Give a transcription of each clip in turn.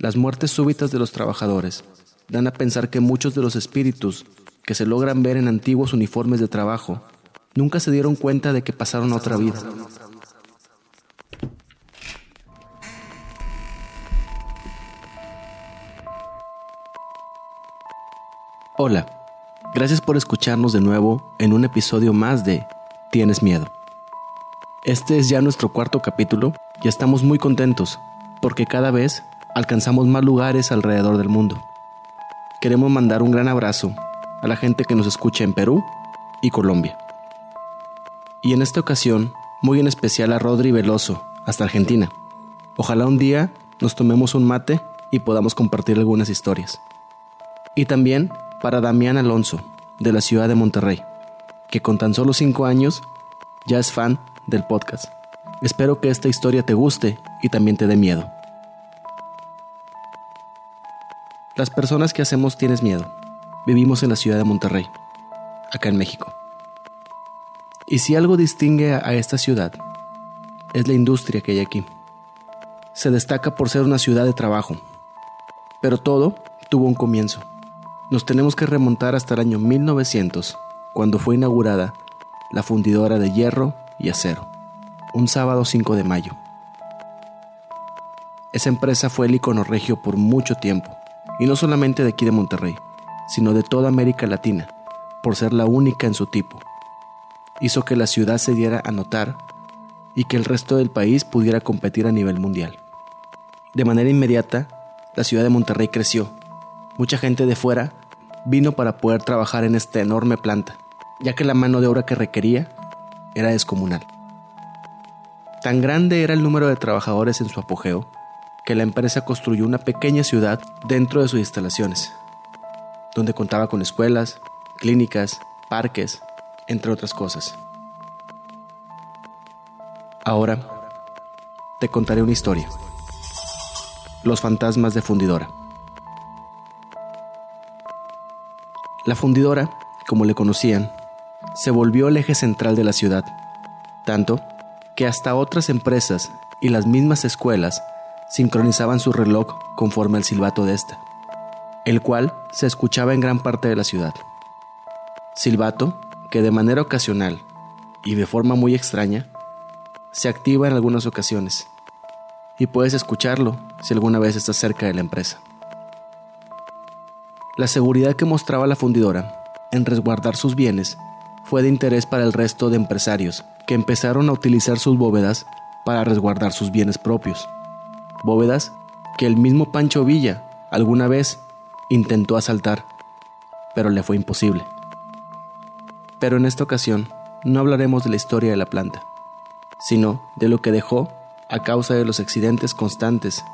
Las muertes súbitas de los trabajadores dan a pensar que muchos de los espíritus que se logran ver en antiguos uniformes de trabajo nunca se dieron cuenta de que pasaron a otra vida. Hola, gracias por escucharnos de nuevo en un episodio más de Tienes miedo. Este es ya nuestro cuarto capítulo y estamos muy contentos porque cada vez alcanzamos más lugares alrededor del mundo. Queremos mandar un gran abrazo a la gente que nos escucha en Perú y Colombia. Y en esta ocasión, muy en especial a Rodri Veloso, hasta Argentina. Ojalá un día nos tomemos un mate y podamos compartir algunas historias. Y también para Damián Alonso, de la ciudad de Monterrey, que con tan solo 5 años ya es fan del podcast. Espero que esta historia te guste y también te dé miedo. Las personas que hacemos Tienes Miedo vivimos en la ciudad de Monterrey, acá en México. Y si algo distingue a esta ciudad, es la industria que hay aquí. Se destaca por ser una ciudad de trabajo, pero todo tuvo un comienzo. Nos tenemos que remontar hasta el año 1900, cuando fue inaugurada la fundidora de hierro y acero, un sábado 5 de mayo. Esa empresa fue el icono regio por mucho tiempo y no solamente de aquí de Monterrey, sino de toda América Latina, por ser la única en su tipo. Hizo que la ciudad se diera a notar y que el resto del país pudiera competir a nivel mundial. De manera inmediata, la ciudad de Monterrey creció. Mucha gente de fuera vino para poder trabajar en esta enorme planta, ya que la mano de obra que requería era descomunal. Tan grande era el número de trabajadores en su apogeo que la empresa construyó una pequeña ciudad dentro de sus instalaciones, donde contaba con escuelas, clínicas, parques, entre otras cosas. Ahora te contaré una historia. Los fantasmas de Fundidora. La fundidora, como le conocían, se volvió el eje central de la ciudad, tanto que hasta otras empresas y las mismas escuelas sincronizaban su reloj conforme al silbato de esta, el cual se escuchaba en gran parte de la ciudad. Silbato que de manera ocasional y de forma muy extraña se activa en algunas ocasiones y puedes escucharlo si alguna vez estás cerca de la empresa. La seguridad que mostraba la fundidora en resguardar sus bienes fue de interés para el resto de empresarios que empezaron a utilizar sus bóvedas para resguardar sus bienes propios bóvedas que el mismo Pancho Villa alguna vez intentó asaltar, pero le fue imposible. Pero en esta ocasión no hablaremos de la historia de la planta, sino de lo que dejó a causa de los accidentes constantes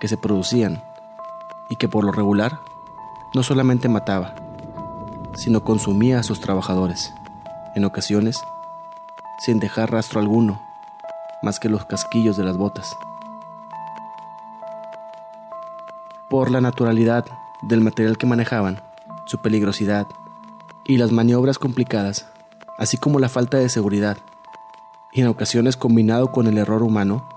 que se producían y que por lo regular no solamente mataba, sino consumía a sus trabajadores, en ocasiones sin dejar rastro alguno más que los casquillos de las botas. Por la naturalidad del material que manejaban, su peligrosidad y las maniobras complicadas, así como la falta de seguridad, y en ocasiones combinado con el error humano,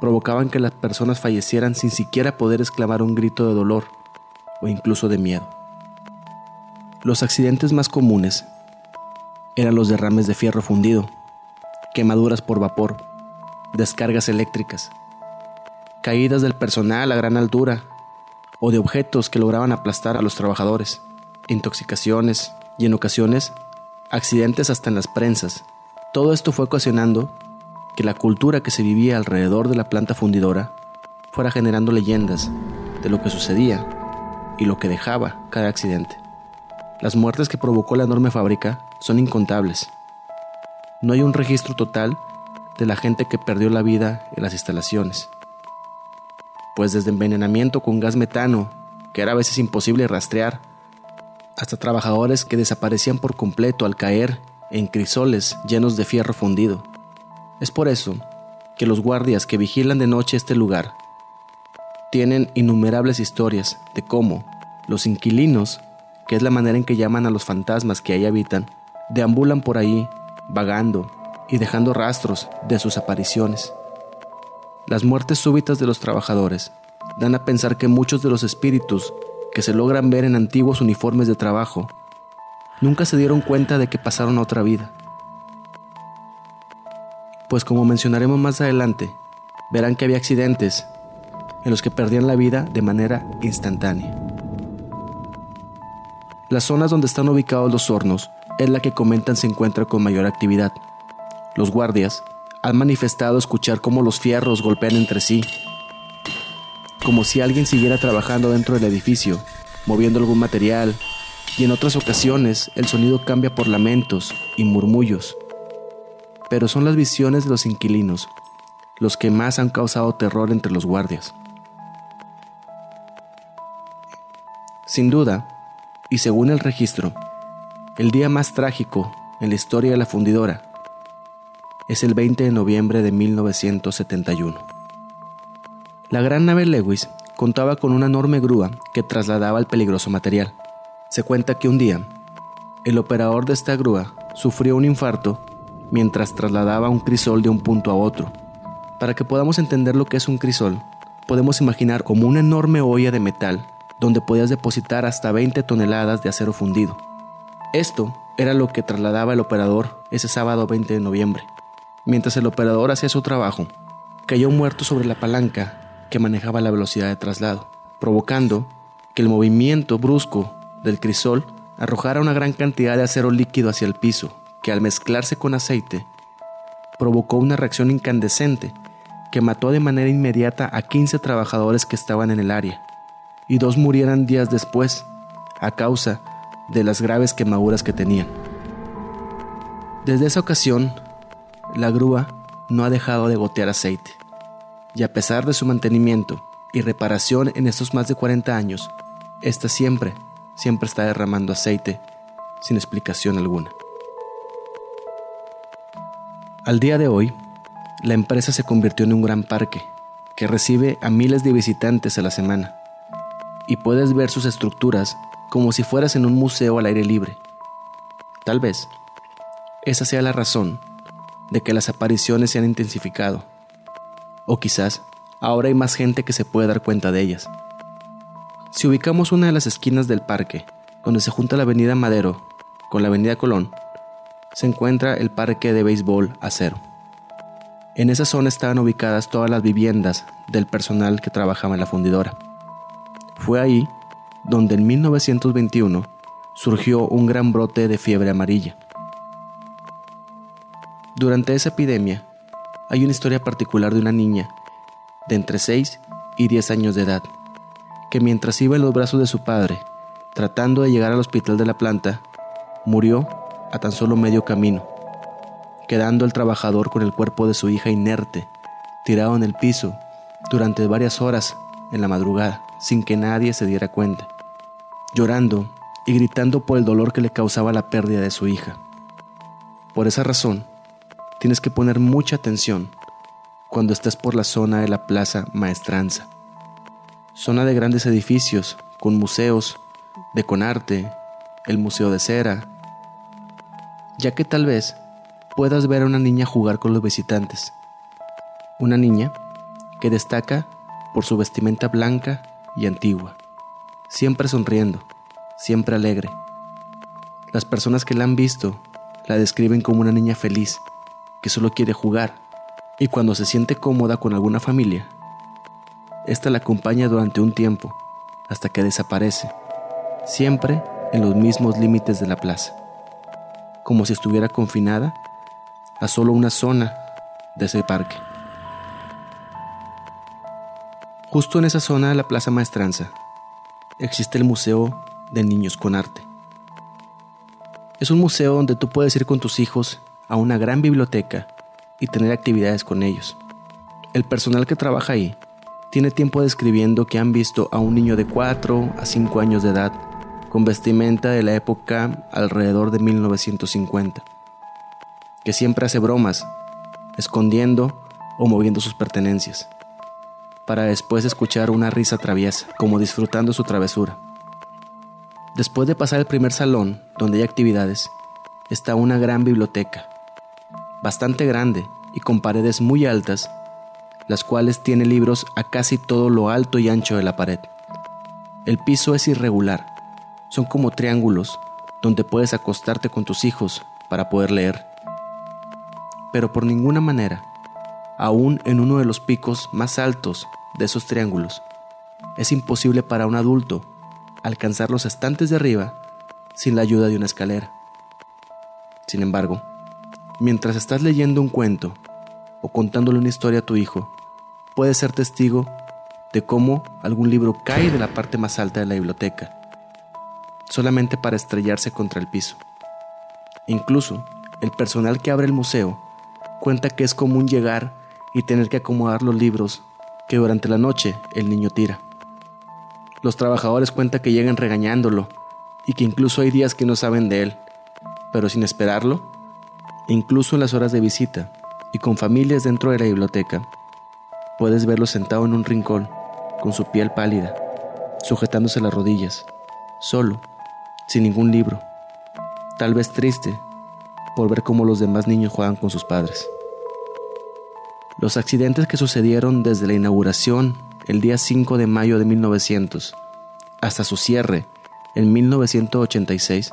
provocaban que las personas fallecieran sin siquiera poder exclamar un grito de dolor o incluso de miedo. Los accidentes más comunes eran los derrames de fierro fundido, quemaduras por vapor, descargas eléctricas, caídas del personal a gran altura o de objetos que lograban aplastar a los trabajadores, intoxicaciones y en ocasiones accidentes hasta en las prensas. Todo esto fue ocasionando que la cultura que se vivía alrededor de la planta fundidora fuera generando leyendas de lo que sucedía y lo que dejaba cada accidente. Las muertes que provocó la enorme fábrica son incontables. No hay un registro total de la gente que perdió la vida en las instalaciones pues desde envenenamiento con gas metano, que era a veces imposible rastrear, hasta trabajadores que desaparecían por completo al caer en crisoles llenos de fierro fundido. Es por eso que los guardias que vigilan de noche este lugar tienen innumerables historias de cómo los inquilinos, que es la manera en que llaman a los fantasmas que ahí habitan, deambulan por ahí, vagando y dejando rastros de sus apariciones. Las muertes súbitas de los trabajadores dan a pensar que muchos de los espíritus que se logran ver en antiguos uniformes de trabajo nunca se dieron cuenta de que pasaron a otra vida. Pues como mencionaremos más adelante, verán que había accidentes en los que perdían la vida de manera instantánea. Las zonas donde están ubicados los hornos es la que comentan se encuentra con mayor actividad. Los guardias han manifestado escuchar cómo los fierros golpean entre sí, como si alguien siguiera trabajando dentro del edificio, moviendo algún material, y en otras ocasiones el sonido cambia por lamentos y murmullos. Pero son las visiones de los inquilinos los que más han causado terror entre los guardias. Sin duda, y según el registro, el día más trágico en la historia de la fundidora es el 20 de noviembre de 1971. La gran nave Lewis contaba con una enorme grúa que trasladaba el peligroso material. Se cuenta que un día, el operador de esta grúa sufrió un infarto mientras trasladaba un crisol de un punto a otro. Para que podamos entender lo que es un crisol, podemos imaginar como una enorme olla de metal donde podías depositar hasta 20 toneladas de acero fundido. Esto era lo que trasladaba el operador ese sábado 20 de noviembre. Mientras el operador hacía su trabajo, cayó muerto sobre la palanca que manejaba la velocidad de traslado, provocando que el movimiento brusco del crisol arrojara una gran cantidad de acero líquido hacia el piso, que al mezclarse con aceite provocó una reacción incandescente que mató de manera inmediata a 15 trabajadores que estaban en el área, y dos murieran días después a causa de las graves quemaduras que tenían. Desde esa ocasión, la grúa no ha dejado de gotear aceite, y a pesar de su mantenimiento y reparación en estos más de 40 años, esta siempre, siempre está derramando aceite sin explicación alguna. Al día de hoy, la empresa se convirtió en un gran parque que recibe a miles de visitantes a la semana y puedes ver sus estructuras como si fueras en un museo al aire libre. Tal vez esa sea la razón de que las apariciones se han intensificado. O quizás ahora hay más gente que se puede dar cuenta de ellas. Si ubicamos una de las esquinas del parque, donde se junta la avenida Madero con la avenida Colón, se encuentra el parque de béisbol Acero. En esa zona estaban ubicadas todas las viviendas del personal que trabajaba en la fundidora. Fue ahí donde en 1921 surgió un gran brote de fiebre amarilla. Durante esa epidemia, hay una historia particular de una niña de entre 6 y 10 años de edad, que mientras iba en los brazos de su padre, tratando de llegar al hospital de la planta, murió a tan solo medio camino, quedando el trabajador con el cuerpo de su hija inerte, tirado en el piso durante varias horas en la madrugada, sin que nadie se diera cuenta, llorando y gritando por el dolor que le causaba la pérdida de su hija. Por esa razón, tienes que poner mucha atención cuando estés por la zona de la Plaza Maestranza, zona de grandes edificios con museos de Conarte, el Museo de Cera, ya que tal vez puedas ver a una niña jugar con los visitantes. Una niña que destaca por su vestimenta blanca y antigua, siempre sonriendo, siempre alegre. Las personas que la han visto la describen como una niña feliz, que solo quiere jugar, y cuando se siente cómoda con alguna familia, esta la acompaña durante un tiempo, hasta que desaparece, siempre en los mismos límites de la plaza, como si estuviera confinada a solo una zona de ese parque. Justo en esa zona de la Plaza Maestranza existe el Museo de Niños con Arte. Es un museo donde tú puedes ir con tus hijos a una gran biblioteca y tener actividades con ellos. El personal que trabaja ahí tiene tiempo describiendo que han visto a un niño de 4 a 5 años de edad con vestimenta de la época alrededor de 1950, que siempre hace bromas, escondiendo o moviendo sus pertenencias para después escuchar una risa traviesa, como disfrutando su travesura. Después de pasar el primer salón, donde hay actividades, está una gran biblioteca, bastante grande y con paredes muy altas, las cuales tiene libros a casi todo lo alto y ancho de la pared. El piso es irregular, son como triángulos donde puedes acostarte con tus hijos para poder leer. Pero por ninguna manera, aún en uno de los picos más altos de esos triángulos, es imposible para un adulto alcanzar los estantes de arriba sin la ayuda de una escalera. Sin embargo, mientras estás leyendo un cuento o contándole una historia a tu hijo, puedes ser testigo de cómo algún libro cae de la parte más alta de la biblioteca, solamente para estrellarse contra el piso. Incluso, el personal que abre el museo cuenta que es común llegar y tener que acomodar los libros que durante la noche el niño tira. Los trabajadores cuentan que llegan regañándolo y que incluso hay días que no saben de él, pero sin esperarlo, incluso en las horas de visita y con familias dentro de la biblioteca, puedes verlo sentado en un rincón, con su piel pálida, sujetándose las rodillas, solo, sin ningún libro, tal vez triste por ver cómo los demás niños juegan con sus padres. Los accidentes que sucedieron desde la inauguración el día 5 de mayo de 1900 hasta su cierre en 1986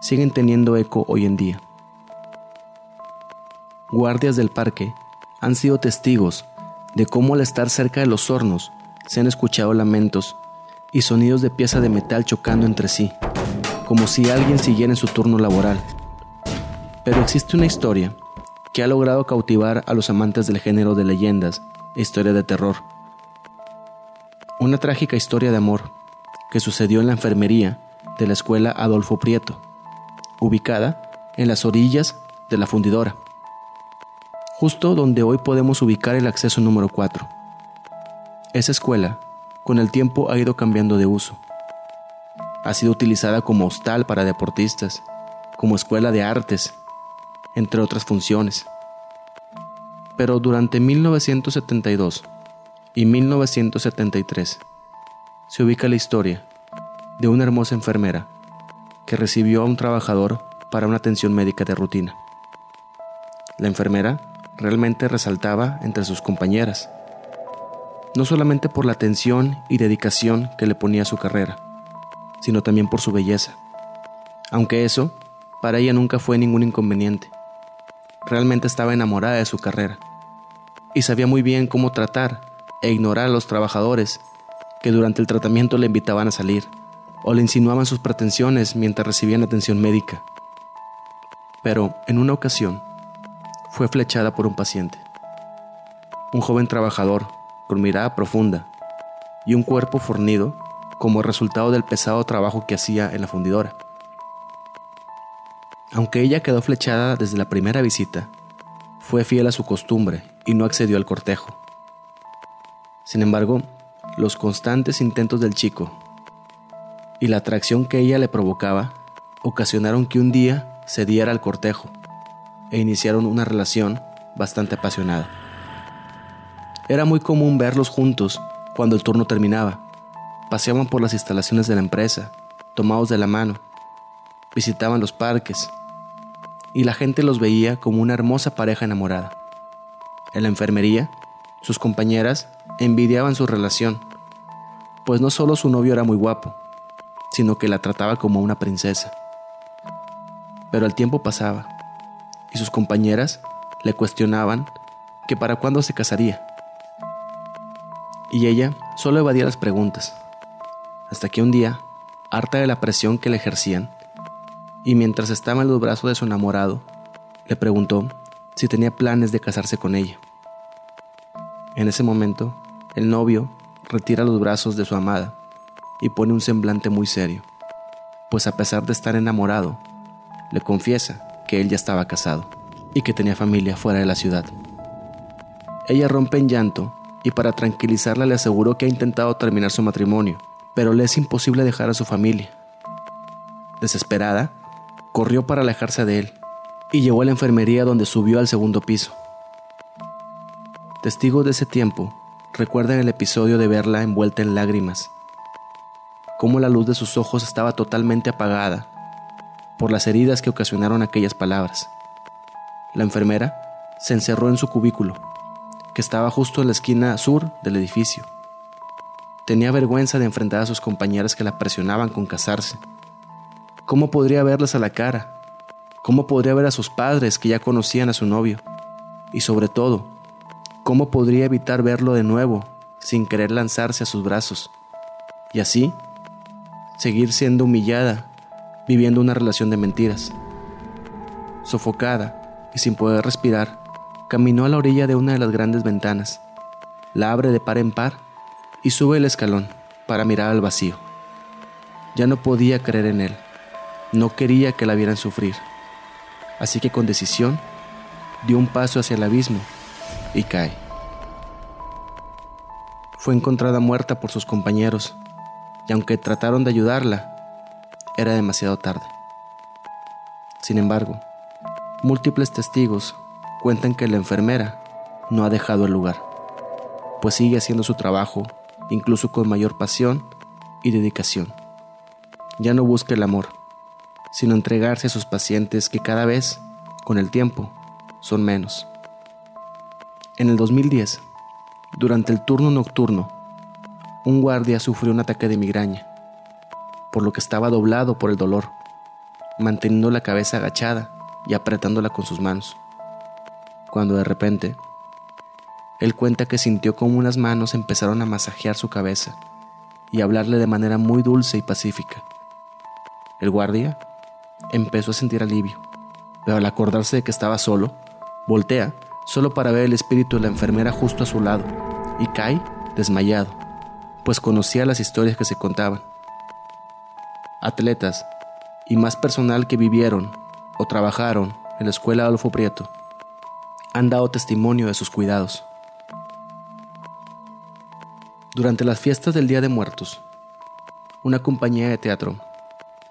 siguen teniendo eco hoy en día. Guardias del parque han sido testigos de cómo al estar cerca de los hornos se han escuchado lamentos y sonidos de pieza de metal chocando entre sí, como si alguien siguiera en su turno laboral. Pero existe una historia que ha logrado cautivar a los amantes del género de leyendas e historia de terror. Una trágica historia de amor que sucedió en la enfermería de la escuela Adolfo Prieto, ubicada en las orillas de la fundidora, justo donde hoy podemos ubicar el acceso número 4. Esa escuela, con el tiempo, ha ido cambiando de uso. Ha sido utilizada como hostal para deportistas, como escuela de artes entre otras funciones. Pero durante 1972 y 1973 se ubica la historia de una hermosa enfermera que recibió a un trabajador para una atención médica de rutina. La enfermera realmente resaltaba entre sus compañeras, no solamente por la atención y dedicación que le ponía su carrera, sino también por su belleza. Aunque eso, para ella nunca fue ningún inconveniente realmente estaba enamorada de su carrera y sabía muy bien cómo tratar e ignorar a los trabajadores que durante el tratamiento le invitaban a salir o le insinuaban sus pretensiones mientras recibían atención médica. Pero en una ocasión fue flechada por un paciente, un joven trabajador con mirada profunda y un cuerpo fornido como resultado del pesado trabajo que hacía en la fundidora. Aunque ella quedó flechada desde la primera visita, fue fiel a su costumbre y no accedió al cortejo. Sin embargo, los constantes intentos del chico y la atracción que ella le provocaba ocasionaron que un día se diera al cortejo e iniciaron una relación bastante apasionada. Era muy común verlos juntos cuando el turno terminaba. Paseaban por las instalaciones de la empresa, tomados de la mano, visitaban los parques y la gente los veía como una hermosa pareja enamorada. En la enfermería, sus compañeras envidiaban su relación, pues no solo su novio era muy guapo, sino que la trataba como una princesa. Pero el tiempo pasaba, y sus compañeras le cuestionaban que para cuándo se casaría. Y ella solo evadía las preguntas, hasta que un día, harta de la presión que le ejercían, y mientras estaba en los brazos de su enamorado, le preguntó si tenía planes de casarse con ella. En ese momento, el novio retira los brazos de su amada y pone un semblante muy serio, pues a pesar de estar enamorado, le confiesa que él ya estaba casado y que tenía familia fuera de la ciudad. Ella rompe en llanto y para tranquilizarla le aseguró que ha intentado terminar su matrimonio, pero le es imposible dejar a su familia. Desesperada, corrió para alejarse de él y llegó a la enfermería donde subió al segundo piso. Testigos de ese tiempo recuerdan el episodio de verla envuelta en lágrimas, cómo la luz de sus ojos estaba totalmente apagada por las heridas que ocasionaron aquellas palabras. La enfermera se encerró en su cubículo que estaba justo en la esquina sur del edificio. Tenía vergüenza de enfrentar a sus compañeras que la presionaban con casarse. ¿Cómo podría verlas a la cara? ¿Cómo podría ver a sus padres que ya conocían a su novio? Y sobre todo, ¿cómo podría evitar verlo de nuevo sin querer lanzarse a sus brazos? Y así, seguir siendo humillada, viviendo una relación de mentiras. Sofocada y sin poder respirar, caminó a la orilla de una de las grandes ventanas, la abre de par en par y sube el escalón para mirar al vacío. Ya no podía creer en él, no quería que la vieran sufrir, así que con decisión dio un paso hacia el abismo y cae. Fue encontrada muerta por sus compañeros y aunque trataron de ayudarla, era demasiado tarde. Sin embargo, múltiples testigos cuentan que la enfermera no ha dejado el lugar, pues sigue haciendo su trabajo incluso con mayor pasión y dedicación. Ya no busca el amor, sino entregarse a sus pacientes que cada vez, con el tiempo, son menos. En el 2010, durante el turno nocturno, un guardia sufrió un ataque de migraña, por lo que estaba doblado por el dolor, manteniendo la cabeza agachada y apretándola con sus manos. Cuando de repente, él cuenta que sintió como unas manos empezaron a masajear su cabeza y hablarle de manera muy dulce y pacífica. El guardia empezó a sentir alivio, pero al acordarse de que estaba solo, voltea solo para ver el espíritu de la enfermera justo a su lado y cae desmayado, pues conocía las historias que se contaban. Atletas y más personal que vivieron o trabajaron en la escuela Adolfo Prieto han dado testimonio de sus cuidados. Durante las fiestas del Día de Muertos, una compañía de teatro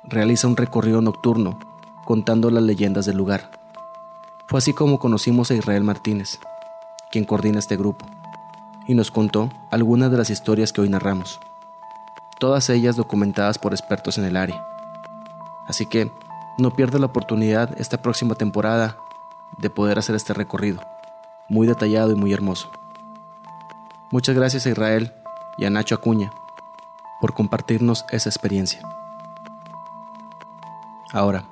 realiza un recorrido nocturno contando las leyendas del lugar. Fue así como conocimos a Israel Martínez, quien coordina este grupo, y nos contó algunas de las historias que hoy narramos, todas ellas documentadas por expertos en el área. Así que no pierda la oportunidad esta próxima temporada de poder hacer este recorrido, muy detallado y muy hermoso. Muchas gracias a Israel y a Nacho Acuña por compartirnos esa experiencia. Ahora,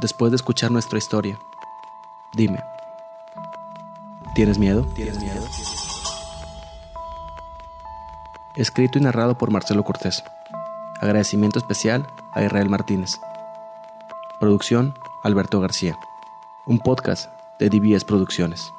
después de escuchar nuestra historia, dime, ¿tienes miedo? ¿Tienes miedo? Escrito y narrado por Marcelo Cortés. Agradecimiento especial a Israel Martínez. Producción Alberto García. Un podcast de DBS Producciones.